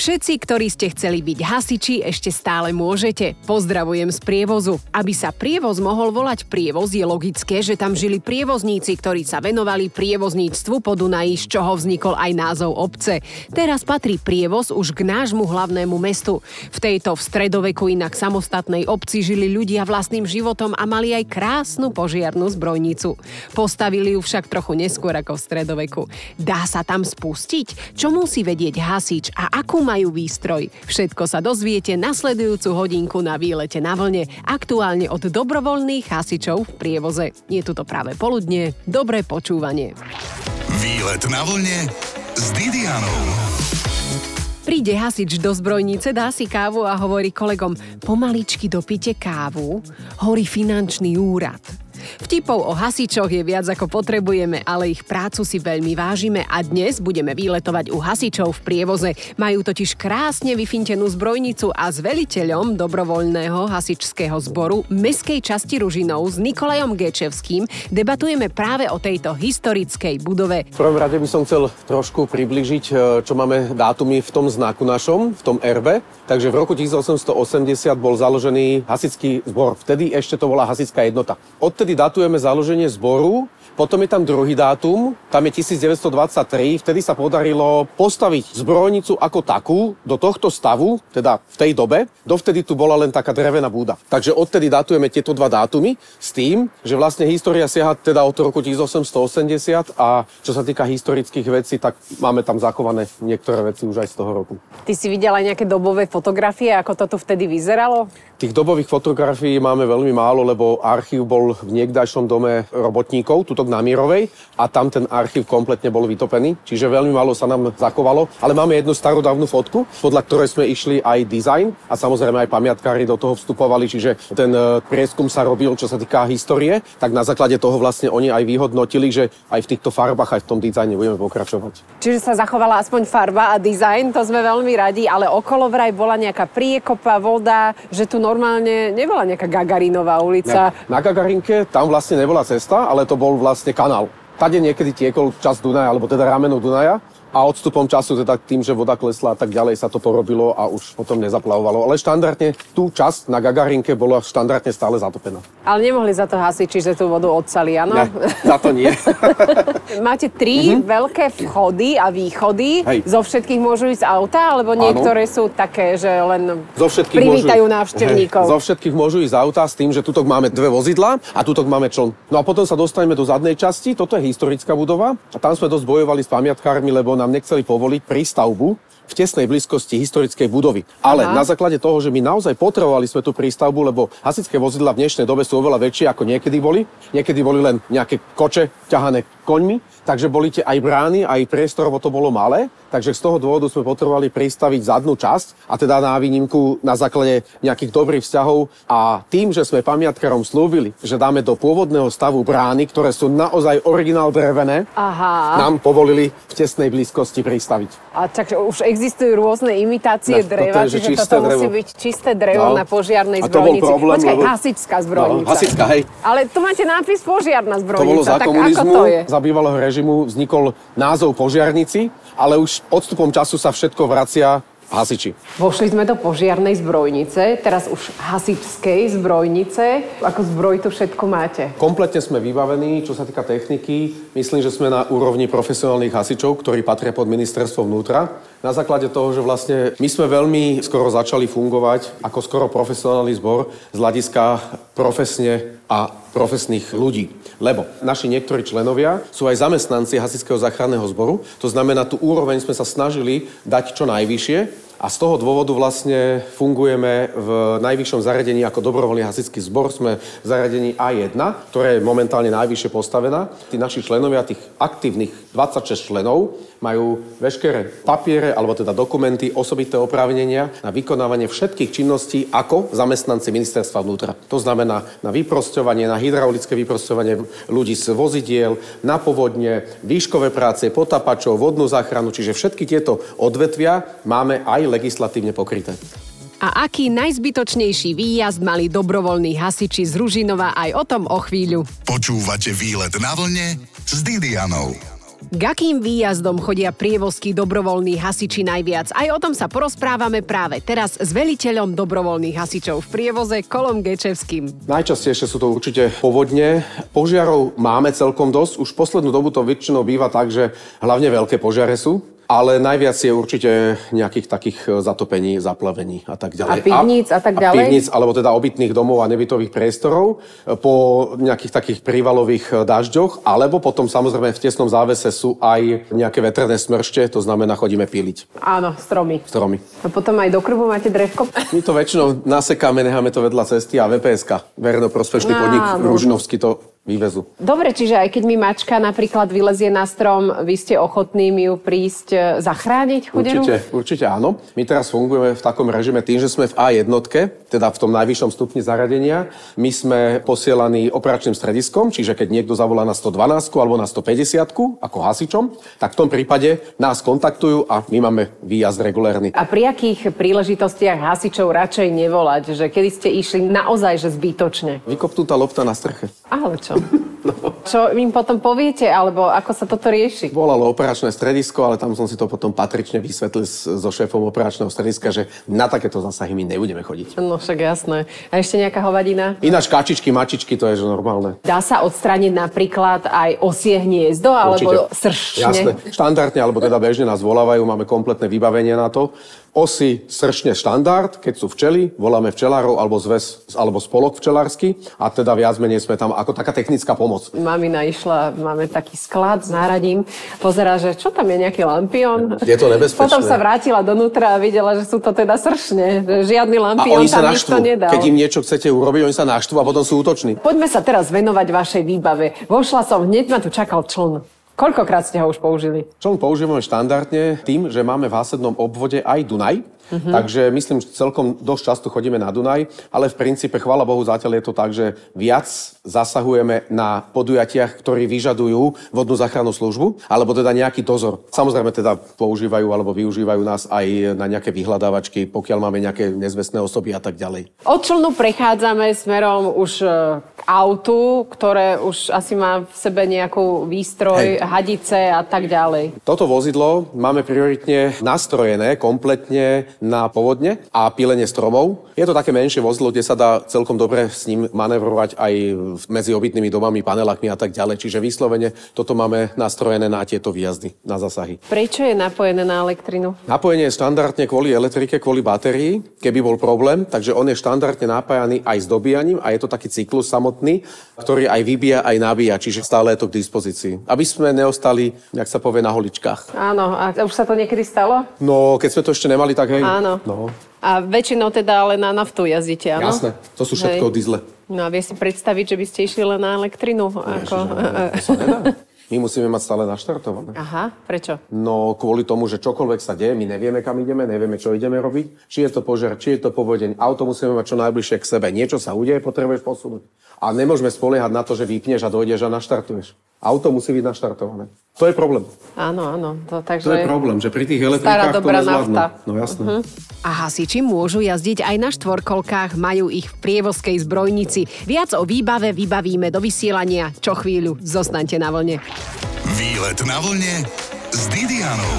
Všetci, ktorí ste chceli byť hasiči, ešte stále môžete. Pozdravujem z prievozu. Aby sa prievoz mohol volať prievoz, je logické, že tam žili prievozníci, ktorí sa venovali prievozníctvu po Dunaji, z čoho vznikol aj názov obce. Teraz patrí prievoz už k nášmu hlavnému mestu. V tejto v stredoveku inak samostatnej obci žili ľudia vlastným životom a mali aj krásnu požiarnú zbrojnicu. Postavili ju však trochu neskôr ako v stredoveku. Dá sa tam spustiť? Čo musí vedieť hasič a akú majú výstroj. Všetko sa dozviete nasledujúcu hodinku na výlete na vlne, aktuálne od dobrovoľných hasičov v prievoze. Je tu to práve poludne, dobré počúvanie. Výlet na vlne s Didianou. Príde hasič do zbrojnice, dá si kávu a hovorí kolegom, pomaličky dopite kávu, horí finančný úrad. Vtipov o hasičoch je viac ako potrebujeme, ale ich prácu si veľmi vážime a dnes budeme výletovať u hasičov v prievoze. Majú totiž krásne vyfintenú zbrojnicu a s veliteľom dobrovoľného hasičského zboru Mestskej časti Ružinov s Nikolajom Gečevským debatujeme práve o tejto historickej budove. V prvom rade by som chcel trošku približiť, e, čo máme dátumy v tom znaku našom, v tom RB. Takže v roku 1880 bol založený hasičský zbor. Vtedy ešte to bola hasická jednota. Odtedy datujeme založenie zboru potom je tam druhý dátum, tam je 1923, vtedy sa podarilo postaviť zbrojnicu ako takú do tohto stavu, teda v tej dobe. Dovtedy tu bola len taká drevená búda. Takže odtedy datujeme tieto dva dátumy s tým, že vlastne história siaha teda od roku 1880 a čo sa týka historických vecí, tak máme tam zachované niektoré veci už aj z toho roku. Ty si videl aj nejaké dobové fotografie, ako to tu vtedy vyzeralo? Tých dobových fotografií máme veľmi málo, lebo archív bol v niekdajšom dome robotníkov, tuto na Mírovej a tam ten archív kompletne bol vytopený, čiže veľmi málo sa nám zachovalo. Ale máme jednu starodávnu fotku, podľa ktorej sme išli aj design a samozrejme aj pamiatkári do toho vstupovali, čiže ten e, prieskum sa robil, čo sa týka histórie, tak na základe toho vlastne oni aj vyhodnotili, že aj v týchto farbách, aj v tom dizajne budeme pokračovať. Čiže sa zachovala aspoň farba a dizajn, to sme veľmi radi, ale okolo vraj bola nejaká priekopa, voda, že tu normálne nebola nejaká Gagarinová ulica. Ne. Na Gagarinke tam vlastne nebola cesta, ale to bol vlastne kanál. Tade niekedy tiekol čas Dunaja, alebo teda rameno Dunaja a odstupom času, teda tým, že voda klesla a tak ďalej, sa to porobilo a už potom nezaplavovalo. Ale štandardne tú časť na Gagarinke bola štandardne stále zatopená. Ale nemohli za to hasiči, že tú vodu odsali, áno? Ne, za to nie. Máte tri mm-hmm. veľké vchody a východy. Hej. Zo všetkých môžu ísť auta, alebo niektoré ano. sú také, že len zo privítajú môžu, návštevníkov? Hej. Zo všetkých môžu ísť auta s tým, že tutok máme dve vozidla a tutok máme čln. No a potom sa dostaneme do zadnej časti, toto je historická budova a tam sme dosť bojovali s pamiatkármi, lebo nám nechceli povoliť prístavbu v tesnej blízkosti historickej budovy. Ale Aha. na základe toho, že my naozaj potrebovali sme tú prístavbu, lebo hasičské vozidla v dnešnej dobe sú oveľa väčšie ako niekedy boli. Niekedy boli len nejaké koče ťahané koňmi, takže boli tie aj brány, aj priestorovo to bolo malé. Takže z toho dôvodu sme potrebovali pristaviť zadnú časť a teda na výnimku na základe nejakých dobrých vzťahov a tým, že sme pamiatkarom slúbili, že dáme do pôvodného stavu brány, ktoré sú naozaj originál drevené, Aha. nám povolili v tesnej blízkosti pristaviť. A tak už existujú rôzne imitácie ne, dreva, toto je, čiže toto drevo. musí byť čisté drevo no. na požiarnej zbrojnici. A to bol problém, Počkaj, lebo... hasičská zbrojnica. No, hasička, hej. Ale tu máte nápis požiarna zbrojnica. To bolo za tak komunizmu, to je? za bývalého režimu vznikol názov požiarnici, ale už odstupom času sa všetko vracia hasiči. Vošli sme do požiarnej zbrojnice, teraz už hasičskej zbrojnice. Ako zbroj tu všetko máte? Kompletne sme vybavení, čo sa týka techniky. Myslím, že sme na úrovni profesionálnych hasičov, ktorí patria pod ministerstvo vnútra. Na základe toho, že vlastne my sme veľmi skoro začali fungovať ako skoro profesionálny zbor z hľadiska profesne a profesných ľudí. Lebo naši niektorí členovia sú aj zamestnanci Hasičského záchranného zboru. To znamená, tú úroveň sme sa snažili dať čo najvyššie a z toho dôvodu vlastne fungujeme v najvyššom zaradení ako dobrovoľný hasičský zbor. Sme v zaradení A1, ktoré je momentálne najvyššie postavená. Tí naši členovia, tých aktívnych 26 členov, majú veškeré papiere, alebo teda dokumenty, osobité oprávnenia na vykonávanie všetkých činností ako zamestnanci ministerstva vnútra. To znamená na vyprosťovanie, na hydraulické vyprosťovanie ľudí z vozidiel, na povodne, výškové práce, potapačov, vodnú záchranu, čiže všetky tieto odvetvia máme aj legislatívne pokryté. A aký najzbytočnejší výjazd mali dobrovoľní hasiči z Ružinova aj o tom o chvíľu. Počúvate výlet na vlne s Didianou. K akým výjazdom chodia prievozky dobrovoľní hasiči najviac? Aj o tom sa porozprávame práve teraz s veliteľom dobrovoľných hasičov v prievoze Kolom Gečevským. Najčastejšie sú to určite povodne. Požiarov máme celkom dosť. Už poslednú dobu to väčšinou býva tak, že hlavne veľké požiare sú ale najviac je určite nejakých takých e, zatopení, zaplavení a tak ďalej. A pivníc a, a tak ďalej? A pivníc, alebo teda obytných domov a nebytových priestorov e, po nejakých takých prívalových e, dažďoch, alebo potom samozrejme v tesnom závese sú aj nejaké vetrné smršte, to znamená chodíme píliť. Áno, stromy. Stromy. A potom aj do krubu máte drevko? My to väčšinou nasekáme, necháme to vedľa cesty a VPSK, verejnoprospešný podnik Ružinovský to vývezu. Dobre, čiže aj keď mi mačka napríklad vylezie na strom, vy ste ochotní mi ju prísť e, zachrániť chudenú? Určite, určite áno. My teraz fungujeme v takom režime tým, že sme v A1, teda v tom najvyššom stupni zaradenia. My sme posielaní operačným strediskom, čiže keď niekto zavolá na 112 alebo na 150 ako hasičom, tak v tom prípade nás kontaktujú a my máme výjazd regulérny. A pri akých príležitostiach hasičov radšej nevolať? Že kedy ste išli naozaj že zbytočne? Vykopnutá lopta na streche. Ale čo? No. Čo im potom poviete, alebo ako sa toto rieši? Volalo operačné stredisko, ale tam som si to potom patrične vysvetlil so šéfom operačného strediska, že na takéto zásahy my nebudeme chodiť. No však jasné. A ešte nejaká hovadina? Ináč kačičky, mačičky, to je že normálne. Dá sa odstrániť napríklad aj osie hniezdo, alebo Určite. sršne? Jasné. Štandardne, alebo teda bežne nás volávajú, máme kompletné vybavenie na to. Osy sršne štandard, keď sú včely, voláme včelárov alebo zväz, alebo spolok včelársky a teda viac menej sme tam ako taká technická pomoc. Mamina išla, máme taký sklad s náradím, pozerá, že čo tam je nejaký lampión. Je to nebezpečné. Potom sa vrátila donútra a videla, že sú to teda sršne, že žiadny lampión tam nič nedal. Keď im niečo chcete urobiť, oni sa naštvú a potom sú útoční. Poďme sa teraz venovať vašej výbave. Vošla som, hneď ma tu čakal čln. Koľkokrát ste ho už použili? Čo používame štandardne tým, že máme v hásednom obvode aj Dunaj, Uh-huh. Takže myslím, že celkom dosť často chodíme na Dunaj, ale v princípe, chvála Bohu, zatiaľ je to tak, že viac zasahujeme na podujatiach, ktorí vyžadujú vodnú záchrannú službu, alebo teda nejaký dozor. Samozrejme teda používajú alebo využívajú nás aj na nejaké vyhľadávačky, pokiaľ máme nejaké nezvestné osoby a tak ďalej. Od člnu prechádzame smerom už e, k autu, ktoré už asi má v sebe nejakú výstroj, Hej. hadice a tak ďalej. Toto vozidlo máme prioritne nastrojené kompletne na povodne a pílenie stromov. Je to také menšie vozidlo, kde sa dá celkom dobre s ním manevrovať aj medzi obytnými domami, panelakmi a tak ďalej. Čiže vyslovene toto máme nastrojené na tieto výjazdy, na zasahy. Prečo je napojené na elektrinu? Napojenie je štandardne kvôli elektrike, kvôli batérii, keby bol problém, takže on je štandardne napájaný aj s dobíjaním a je to taký cyklus samotný, ktorý aj vybíja, aj nabíja, čiže stále je to k dispozícii. Aby sme neostali, jak sa povie, na holičkách. Áno, a už sa to niekedy stalo? No, keď sme to ešte nemali, tak hej, Áno. No. A väčšinou teda ale na naftu jazdíte, áno? Jasné, to sú všetko Hej. diesle. No a vie si predstaviť, že by ste išli len na elektrinu? Ako... to sa nedá. My musíme mať stále naštartované. Aha, prečo? No kvôli tomu, že čokoľvek sa deje, my nevieme, kam ideme, nevieme, čo ideme robiť. Či je to požiar, či je to povodeň, auto musíme mať čo najbližšie k sebe. Niečo sa udeje, potrebuješ posunúť. A nemôžeme spoliehať na to, že vypneš a dojdeš a naštartuješ. Auto musí byť naštartované. To je problém. Áno, áno. To, takže... to je problém, že pri tých elektrikách to nezvládnu. No jasné. Uh-huh. A hasiči môžu jazdiť aj na štvorkolkách, majú ich v prievozkej zbrojnici. Viac o výbave vybavíme do vysielania. Čo chvíľu, zostaňte na vlne. Výlet na vlne s Didianou.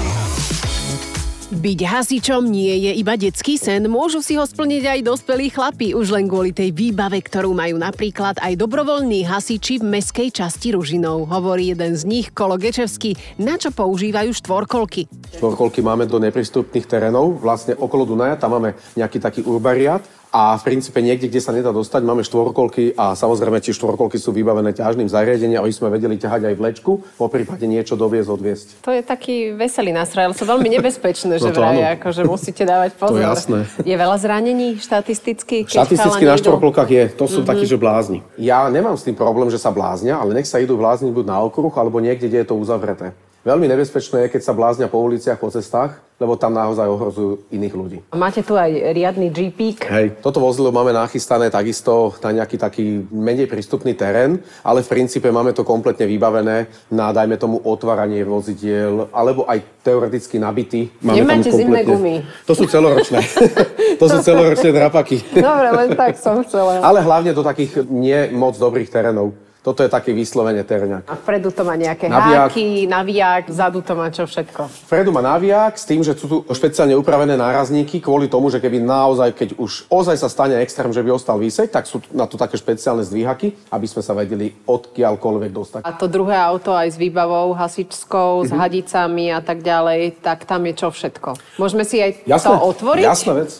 Byť hasičom nie je iba detský sen, môžu si ho splniť aj dospelí chlapi, už len kvôli tej výbave, ktorú majú napríklad aj dobrovoľní hasiči v meskej časti Ružinov. Hovorí jeden z nich, Kolo Gečevský, na čo používajú štvorkolky. Štvorkolky máme do neprístupných terénov, vlastne okolo Dunaja, tam máme nejaký taký urbariát a v princípe niekde, kde sa nedá dostať, máme štvorkolky a samozrejme tie štvorkolky sú vybavené ťažným zariadením, aby sme vedeli ťahať aj vlečku, po prípade niečo doviezť, odviesť. To je taký veselý nástroj, ale sú veľmi nebezpečné, že no vraj, akože musíte dávať pozor. To je jasné. Je veľa zranení štatisticky? Štatisticky na štvorkolkách je, to sú mm-hmm. takí, že blázni. Ja nemám s tým problém, že sa bláznia, ale nech sa idú blázniť buď na okruh, alebo niekde, kde je to uzavreté. Veľmi nebezpečné je, keď sa bláznia po uliciach, po cestách, lebo tam naozaj ohrozujú iných ľudí. Máte tu aj riadny GP. Hej. Toto vozidlo máme nachystané takisto na nejaký taký menej prístupný terén, ale v princípe máme to kompletne vybavené na, dajme tomu, otváranie vozidiel, alebo aj teoreticky nabitý. Máme Nemáte tam zimné gumy. To sú celoročné. to sú celoročné drapaky. Dobre, len tak som chcela. Ale hlavne do takých nie moc dobrých terénov. Toto je taký vyslovene terňak. A vpredu to má nejaké naviak. háky, naviak, vzadu to má čo všetko? Vpredu má naviak s tým, že sú tu špeciálne upravené nárazníky kvôli tomu, že keby naozaj, keď už ozaj sa stane extrém, že by ostal vysieť, tak sú na to také špeciálne zdvíhaky, aby sme sa vedeli odkiaľkoľvek dostať. A to druhé auto aj s výbavou hasičskou, mm-hmm. s mhm. hadicami a tak ďalej, tak tam je čo všetko. Môžeme si aj Jasné. to otvoriť? Jasná vec.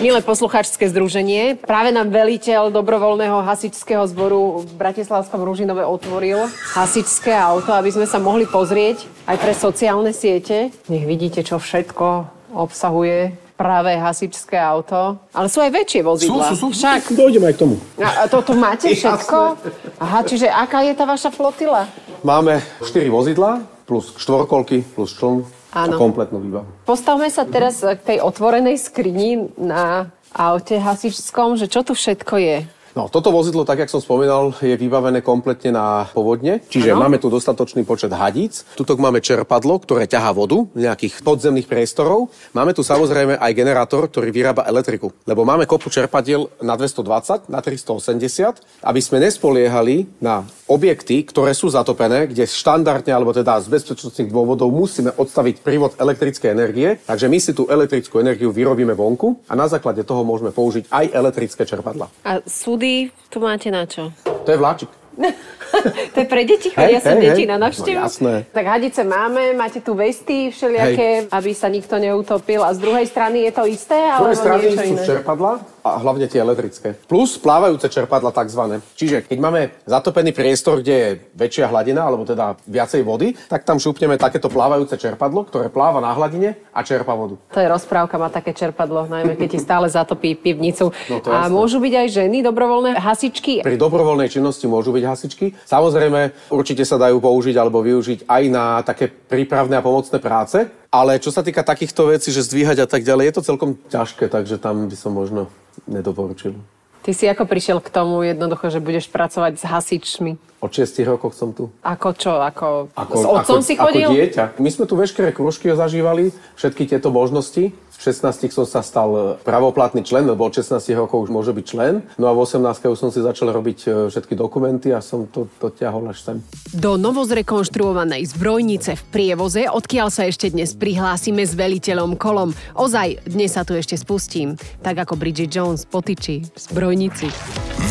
Milé poslucháčské združenie, práve nám veliteľ dobrovoľného hasičského zboru v Bratislavskom Ružinove otvoril hasičské auto, aby sme sa mohli pozrieť aj pre sociálne siete. Nech vidíte, čo všetko obsahuje práve hasičské auto. Ale sú aj väčšie vozidla. Sú, sú, sú. Však. Dojdeme aj k tomu. A, a toto máte všetko? Aha, čiže aká je tá vaša flotila? Máme 4 vozidla, plus štvorkolky, plus čln, Áno. kompletnú výbavu. Postavme sa teraz k tej otvorenej skrini na aute hasičskom, že čo tu všetko je. No, toto vozidlo, tak jak som spomínal, je vybavené kompletne na povodne, čiže ano. máme tu dostatočný počet hadíc. Tuto máme čerpadlo, ktoré ťahá vodu z nejakých podzemných priestorov. Máme tu samozrejme aj generátor, ktorý vyrába elektriku, lebo máme kopu čerpadiel na 220, na 380, aby sme nespoliehali na objekty, ktoré sú zatopené, kde štandardne, alebo teda z bezpečnostných dôvodov musíme odstaviť prívod elektrickej energie. Takže my si tú elektrickú energiu vyrobíme vonku a na základe toho môžeme použiť aj elektrické čerpadla. A sú súdy tu máte na čo? To je vláčik. to je pre deti, chodia hey, sa hey, deti hey. na návštevu. No, jasné. Tak hadice máme, máte tu vesty všelijaké, hey. aby sa nikto neutopil. A z druhej strany je to isté? Z druhej strany sú iné? čerpadla a hlavne tie elektrické. Plus plávajúce čerpadla tzv. Čiže keď máme zatopený priestor, kde je väčšia hladina, alebo teda viacej vody, tak tam šupneme takéto plávajúce čerpadlo, ktoré pláva na hladine a čerpa vodu. To je rozprávka, má také čerpadlo, najmä keď ti stále zatopí pivnicu. No to a jasné. môžu byť aj ženy dobrovoľné hasičky? Pri dobrovoľnej činnosti môžu byť hasičky. Samozrejme, určite sa dajú použiť alebo využiť aj na také prípravné a pomocné práce. Ale čo sa týka takýchto vecí, že zdvíhať a tak ďalej, je to celkom ťažké, takže tam by som možno nedoporučil. Ty si ako prišiel k tomu jednoducho, že budeš pracovať s hasičmi? Od 6 rokoch som tu. Ako čo? Ako, ako s otcom ako, si chodil? Ako dieťa. My sme tu veškeré krúžky zažívali, všetky tieto možnosti. V 16 som sa stal pravoplatný člen, lebo od 16 rokov už môže byť člen. No a v 18 už som si začal robiť e, všetky dokumenty a som to dotiahol až sem. Do novozrekonštruovanej zbrojnice v prievoze, odkiaľ sa ešte dnes prihlásime s veliteľom kolom. Ozaj, dnes sa tu ešte spustím. Tak ako Bridget Jones potičí v zbrojnici.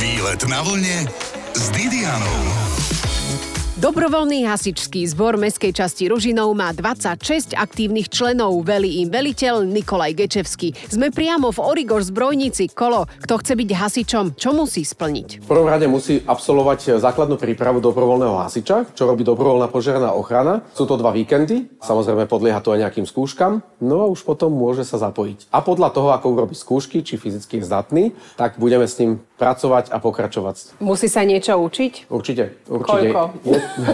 Výlet na vlne s Didianou. Dobrovoľný hasičský zbor Mestskej časti Ružinov má 26 aktívnych členov, velí im veliteľ Nikolaj Gečevský. Sme priamo v Origor zbrojnici. Kolo, kto chce byť hasičom, čo musí splniť? V prvom rade musí absolvovať základnú prípravu dobrovoľného hasiča, čo robí dobrovoľná požiarná ochrana. Sú to dva víkendy, samozrejme podlieha to aj nejakým skúškam, no a už potom môže sa zapojiť. A podľa toho, ako urobí skúšky, či fyzicky je zdatný, tak budeme s ním pracovať a pokračovať. Musí sa niečo učiť? Určite. určite. Koľko?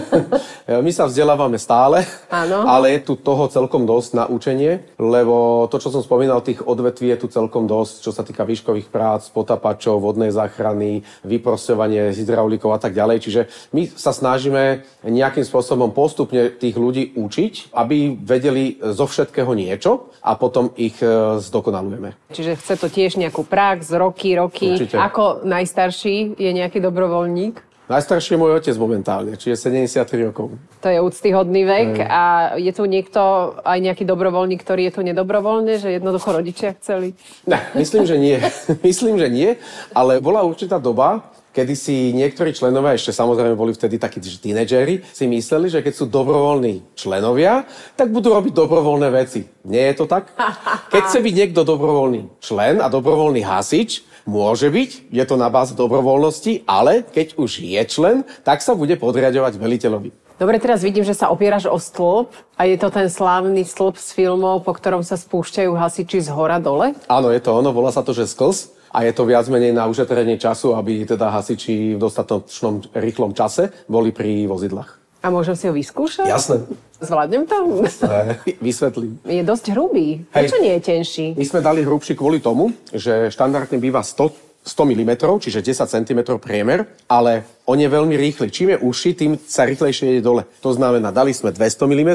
My sa vzdelávame stále, Áno. ale je tu toho celkom dosť na učenie, lebo to, čo som spomínal, tých odvetví je tu celkom dosť, čo sa týka výškových prác, potapačov, vodnej záchrany, vyprosťovanie hydraulikov a tak ďalej. Čiže my sa snažíme nejakým spôsobom postupne tých ľudí učiť, aby vedeli zo všetkého niečo a potom ich e, zdokonalujeme. Čiže chce to tiež nejakú prax, roky, roky. Určite. Ako najstarší je nejaký dobrovoľník? Najstarší je môj otec momentálne, čiže 73 rokov. To je úctyhodný vek mm. a je tu niekto, aj nejaký dobrovoľník, ktorý je tu nedobrovoľne, že jednoducho rodičia chceli? Ne, myslím, že nie. myslím, že nie, ale bola určitá doba, kedy si niektorí členovia, ešte samozrejme boli vtedy takí tínedžeri, si mysleli, že keď sú dobrovoľní členovia, tak budú robiť dobrovoľné veci. Nie je to tak? Keď chce byť niekto dobrovoľný člen a dobrovoľný hasič, Môže byť, je to na báze dobrovoľnosti, ale keď už je člen, tak sa bude podriadovať veliteľovi. Dobre, teraz vidím, že sa opieraš o stĺp a je to ten slávny stĺp z filmov, po ktorom sa spúšťajú hasiči z hora dole? Áno, je to ono, volá sa to, že sklz a je to viac menej na ušetrenie času, aby teda hasiči v dostatočnom rýchlom čase boli pri vozidlách. A môžem si ho vyskúšať? Jasné. Zvládnem to? Vysvetlím. Je dosť hrubý. Prečo nie je tenší? My sme dali hrubší kvôli tomu, že štandardne býva 100 100 mm, čiže 10 cm priemer, ale on je veľmi rýchly. Čím je uši, tým sa rýchlejšie ide dole. To znamená, dali sme 200 mm,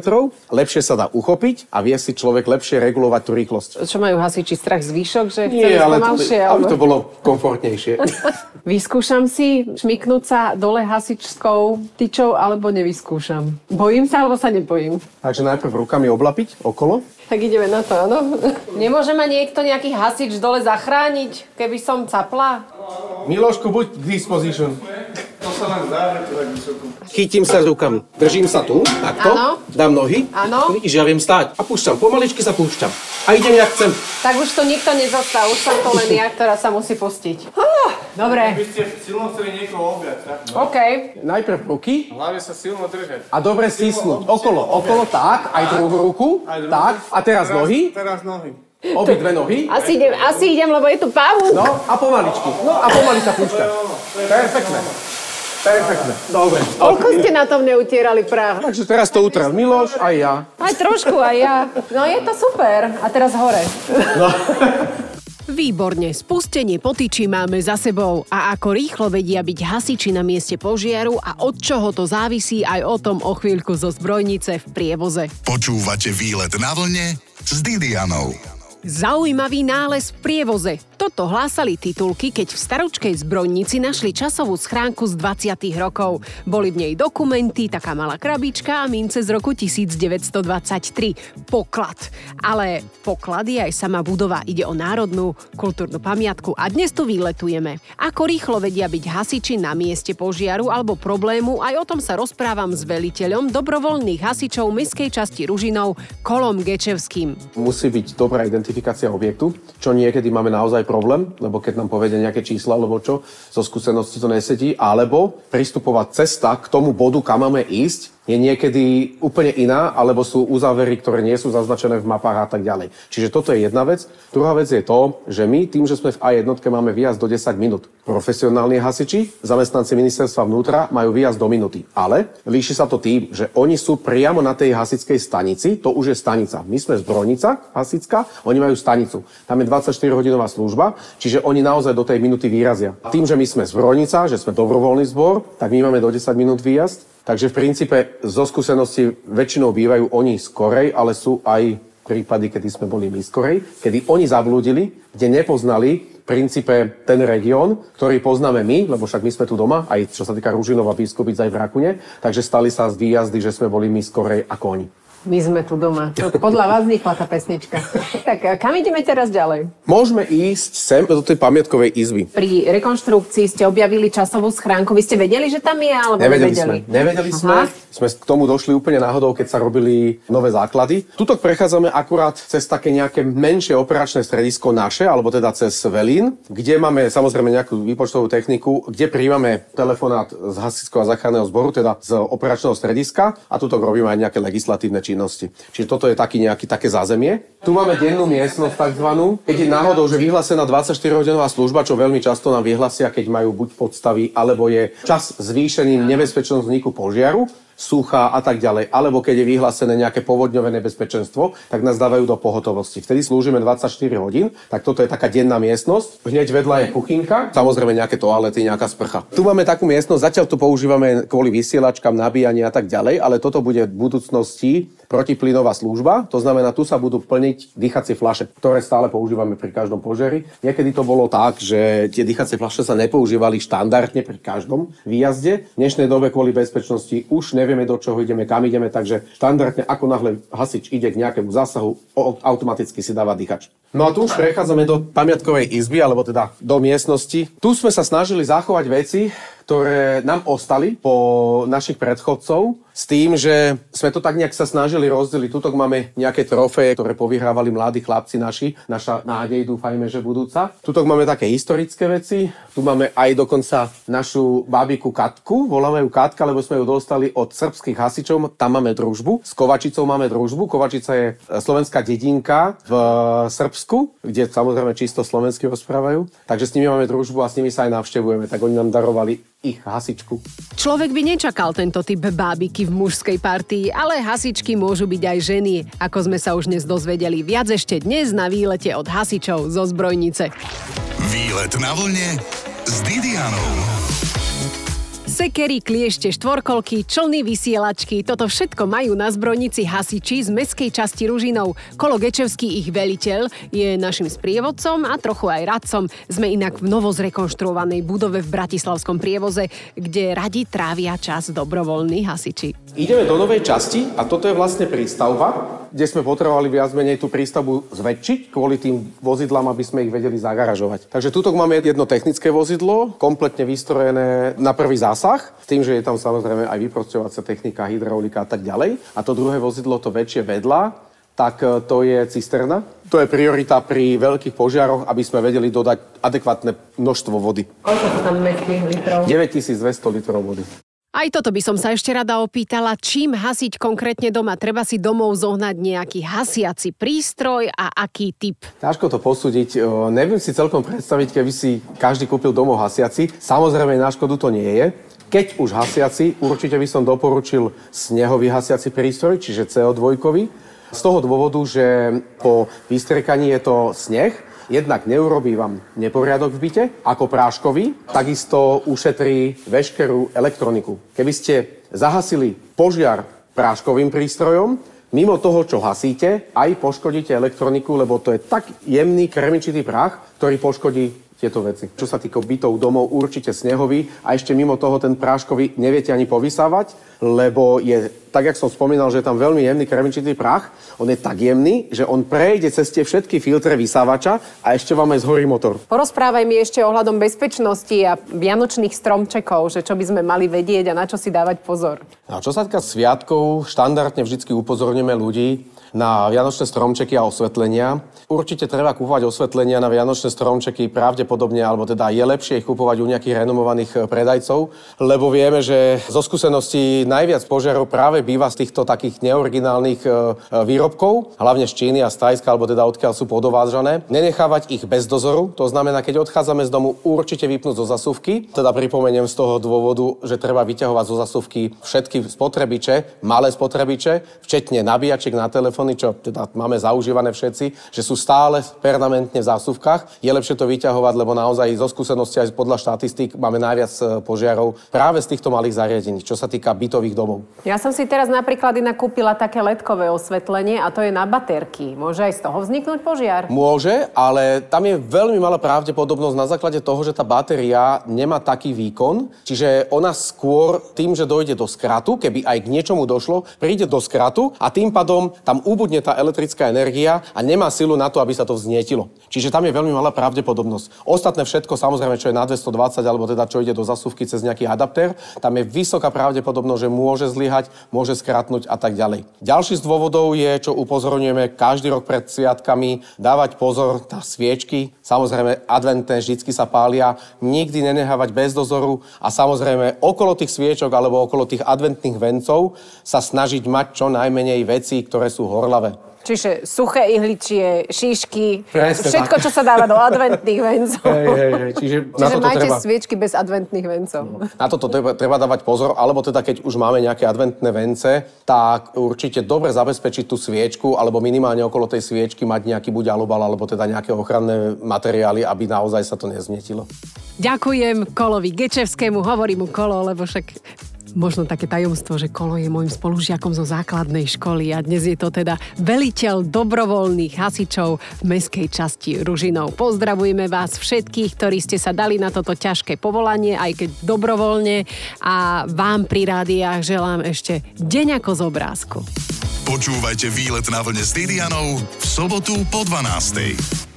lepšie sa dá uchopiť a vie si človek lepšie regulovať tú rýchlosť. Čo majú hasiči strach z výšok, že Nie, ale to, aby to bolo komfortnejšie. Vyskúšam si šmiknúť sa dole hasičskou tyčou, alebo nevyskúšam. Bojím sa, alebo sa nebojím? Takže najprv rukami oblapiť okolo. Tak ideme na to, áno. Nemôže ma niekto nejaký hasič dole zachrániť, keby som capla? Milošku, buď k disposition. Sa nám zdá, že to tak vysoko. Chytím sa rukami. Držím sa tu, takto. Áno. Dám nohy. Áno. Vidíš, ja viem stáť. A púšťam, pomaličky sa púšťam. A idem, jak chcem. Tak už to nikto nezostal, už som to len ja, ktorá sa musí pustiť. Dobre, Vy ste silno chceli niekoho objať, tak? OK. Najprv ruky Hlavne sa silno držať. a dobre stisnúť. Okolo, okolo, tak. Aj druhú ruku. Aj druhú. Tak. A teraz nohy. Teraz nohy. Obi dve nohy. Asi idem, asi idem, lebo je tu pavúk. No a pomaličky. No a pomaly sa púšťa. Perfektné. Perfektné. Dobre. Koľko ste na tom neutierali prach? Takže teraz to utrel Miloš aj ja. Aj trošku, aj ja. No je to super. A teraz hore. Výborne, spustenie potyčí máme za sebou a ako rýchlo vedia byť hasiči na mieste požiaru a od čoho to závisí aj o tom o chvíľku zo zbrojnice v prievoze. Počúvate výlet na vlne s Didianou. Zaujímavý nález v prievoze. Toto hlásali titulky, keď v staročkej zbrojnici našli časovú schránku z 20. rokov. Boli v nej dokumenty, taká malá krabička a mince z roku 1923. Poklad. Ale poklad je aj sama budova. Ide o národnú kultúrnu pamiatku a dnes tu vyletujeme. Ako rýchlo vedia byť hasiči na mieste požiaru alebo problému, aj o tom sa rozprávam s veliteľom dobrovoľných hasičov mestskej časti Ružinov Kolom Gečevským. Musí byť dobrá identifikácia objektu, čo niekedy máme naozaj problém, lebo keď nám povedia nejaké čísla alebo čo, zo skúsenosti to nesedí, alebo pristupovať cesta k tomu bodu, kam máme ísť, je niekedy úplne iná, alebo sú uzávery, ktoré nie sú zaznačené v mapách a tak ďalej. Čiže toto je jedna vec. Druhá vec je to, že my tým, že sme v A1 máme výjazd do 10 minút. Profesionálni hasiči, zamestnanci ministerstva vnútra majú výjazd do minúty. Ale líši sa to tým, že oni sú priamo na tej hasičskej stanici, to už je stanica. My sme zbrojnica hasická, oni majú stanicu. Tam je 24-hodinová služba, čiže oni naozaj do tej minúty výrazia. Tým, že my sme zbrojnica, že sme dobrovoľný zbor, tak my máme do 10 minút výjazd. Takže v princípe zo skúsenosti väčšinou bývajú oni skorej, ale sú aj prípady, kedy sme boli my skorej, kedy oni zablúdili, kde nepoznali v princípe ten región, ktorý poznáme my, lebo však my sme tu doma, aj čo sa týka Ružinova, Biskupic aj v Rakune, takže stali sa z výjazdy, že sme boli my skorej ako oni. My sme tu doma. To podľa vás vznikla tá pesnička. tak kam ideme teraz ďalej? Môžeme ísť sem do tej pamiatkovej izby. Pri rekonštrukcii ste objavili časovú schránku. Vy ste vedeli, že tam je, alebo Nevedeli nevedeli? sme. Nevedeli Aha. sme. Sme k tomu došli úplne náhodou, keď sa robili nové základy. Tuto prechádzame akurát cez také nejaké menšie operačné stredisko naše, alebo teda cez Velín, kde máme samozrejme nejakú výpočtovú techniku, kde príjmame telefonát z hasičského a záchranného zboru, teda z operačného strediska a tuto robíme aj nejaké legislatívne činnosti. Čiže toto je taký nejaký, také zázemie. Tu máme dennú miestnosť takzvanú. Keď je náhodou, že vyhlásená 24-hodinová služba, čo veľmi často nám vyhlasia, keď majú buď podstavy, alebo je čas zvýšený nebezpečnosť vzniku požiaru, sucha a tak ďalej, alebo keď je vyhlásené nejaké povodňové nebezpečenstvo, tak nás dávajú do pohotovosti. Vtedy slúžime 24 hodín, tak toto je taká denná miestnosť. Hneď vedľa je kuchynka, samozrejme nejaké toalety, nejaká sprcha. Tu máme takú miestnosť, zatiaľ tu používame kvôli vysielačkám, nabíjania a tak ďalej, ale toto bude v budúcnosti protiplynová služba, to znamená, tu sa budú plniť dýchacie flaše, ktoré stále používame pri každom požiari. Niekedy to bolo tak, že tie dýchacie flaše sa nepoužívali štandardne pri každom výjazde. V dnešnej dobe kvôli bezpečnosti už nevieme, do čoho ideme, kam ideme, takže štandardne ako náhle hasič ide k nejakému zásahu, automaticky si dáva dýchač. No a tu už prechádzame do pamiatkovej izby, alebo teda do miestnosti. Tu sme sa snažili zachovať veci, ktoré nám ostali po našich predchodcov s tým, že sme to tak nejak sa snažili rozdeliť. Tuto máme nejaké trofeje, ktoré povyhrávali mladí chlapci naši. Naša nádej, dúfajme, že budúca. Tuto máme také historické veci. Tu máme aj dokonca našu bábiku Katku. Voláme ju Katka, lebo sme ju dostali od srbských hasičov. Tam máme družbu. S Kovačicou máme družbu. Kovačica je e, slovenská dedinka v Srbsku, kde samozrejme čisto slovensky rozprávajú. Takže s nimi máme družbu a s nimi sa aj navštevujeme. Tak oni nám darovali ich hasičku. Človek by nečakal tento typ bábiky v mužskej partii, ale hasičky môžu byť aj ženy, ako sme sa už dnes dozvedeli. Viac ešte dnes na výlete od hasičov zo zbrojnice. Výlet na vlne s Didianou. Sekery, kliešte, štvorkolky, člny, vysielačky, toto všetko majú na zbrojnici hasiči z meskej časti Ružinov. Kolo Gečevský, ich veliteľ, je našim sprievodcom a trochu aj radcom. Sme inak v novozrekonštruovanej budove v Bratislavskom prievoze, kde radi trávia čas dobrovoľní hasiči. Ideme do novej časti a toto je vlastne prístavba, kde sme potrebovali viac menej tú prístavbu zväčšiť kvôli tým vozidlám, aby sme ich vedeli zagaražovať. Takže tuto máme jedno technické vozidlo, kompletne vystrojené na prvý zásah, s tým, že je tam samozrejme aj vyprosťovacia technika, hydraulika a tak ďalej. A to druhé vozidlo, to väčšie vedľa, tak e, to je cisterna. To je priorita pri veľkých požiaroch, aby sme vedeli dodať adekvátne množstvo vody. Koľko sa tam litrov? 9200 litrov vody. Aj toto by som sa ešte rada opýtala, čím hasiť konkrétne doma? Treba si domov zohnať nejaký hasiaci prístroj a aký typ? Ťažko to posúdiť. Neviem si celkom predstaviť, keby si každý kúpil domov hasiaci. Samozrejme, na škodu to nie je. Keď už hasiaci, určite by som doporučil snehový hasiaci prístroj, čiže CO2. Z toho dôvodu, že po vystrekaní je to sneh, jednak neurobí vám neporiadok v byte ako práškový, takisto ušetrí veškerú elektroniku. Keby ste zahasili požiar práškovým prístrojom, mimo toho, čo hasíte, aj poškodíte elektroniku, lebo to je tak jemný kremičitý prach, ktorý poškodí tieto veci. Čo sa týka bytov, domov, určite snehový a ešte mimo toho ten práškový neviete ani povysávať, lebo je, tak jak som spomínal, že je tam veľmi jemný kremičitý prach, on je tak jemný, že on prejde cez tie všetky filtre vysávača a ešte vám aj zhorí motor. Porozprávaj mi ešte ohľadom bezpečnosti a vianočných stromčekov, že čo by sme mali vedieť a na čo si dávať pozor. A čo sa týka sviatkov, štandardne vždy upozorňujeme ľudí, na vianočné stromčeky a osvetlenia. Určite treba kúpovať osvetlenia na vianočné stromčeky pravdepodobne, alebo teda je lepšie ich kúpovať u nejakých renomovaných eh, predajcov, lebo vieme, že zo skúseností najviac požiarov práve býva z týchto takých neoriginálnych eh, eh, výrobkov, hlavne z Číny a z Tajska, alebo teda odkiaľ sú podovážané. Nenechávať ich bez dozoru, to znamená, keď odchádzame z domu, určite vypnúť zo zasuvky. Teda pripomeniem z toho dôvodu, že treba vyťahovať zo zasuvky všetky spotrebiče, malé spotrebiče, včetne nabíjačiek na telefón telefóny, čo teda máme zaužívané všetci, že sú stále permanentne v zásuvkách. Je lepšie to vyťahovať, lebo naozaj zo skúsenosti aj podľa štatistík máme najviac e, požiarov práve z týchto malých zariadení, čo sa týka bytových domov. Ja som si teraz napríklad inak kúpila také ledkové osvetlenie a to je na baterky. Môže aj z toho vzniknúť požiar? Môže, ale tam je veľmi malá pravdepodobnosť na základe toho, že tá batéria nemá taký výkon, čiže ona skôr tým, že dojde do skratu, keby aj k niečomu došlo, príde do skratu a tým pádom tam ubudne tá elektrická energia a nemá silu na to, aby sa to vznietilo. Čiže tam je veľmi malá pravdepodobnosť. Ostatné všetko, samozrejme, čo je na 220 alebo teda čo ide do zasuvky cez nejaký adaptér, tam je vysoká pravdepodobnosť, že môže zlyhať, môže skratnúť a tak ďalej. Ďalší z dôvodov je, čo upozorňujeme každý rok pred sviatkami, dávať pozor na sviečky. Samozrejme, adventné vždy sa pália, nikdy nenehávať bez dozoru a samozrejme okolo tých sviečok alebo okolo tých adventných vencov sa snažiť mať čo najmenej veci, ktoré sú horlavé. Čiže suché ihličie, šišky, Presne všetko, tak. čo sa dáva do adventných vencov. Hej, hej, hej. Čiže, Čiže na toto majte treba... sviečky bez adventných vencov. No. Na toto treba, treba dávať pozor, alebo teda keď už máme nejaké adventné vence, tak určite dobre zabezpečiť tú sviečku, alebo minimálne okolo tej sviečky mať nejaký buď alubal, alebo teda nejaké ochranné materiály, aby naozaj sa to neznietilo. Ďakujem Kolovi Gečevskému, hovorím mu Kolo, lebo však možno také tajomstvo, že Kolo je môjim spolužiakom zo základnej školy a dnes je to teda veliteľ dobrovoľných hasičov v meskej časti Ružinov. Pozdravujeme vás všetkých, ktorí ste sa dali na toto ťažké povolanie, aj keď dobrovoľne a vám pri rádiách želám ešte deň ako z obrázku. Počúvajte výlet na vlne s Didianou v sobotu po 12.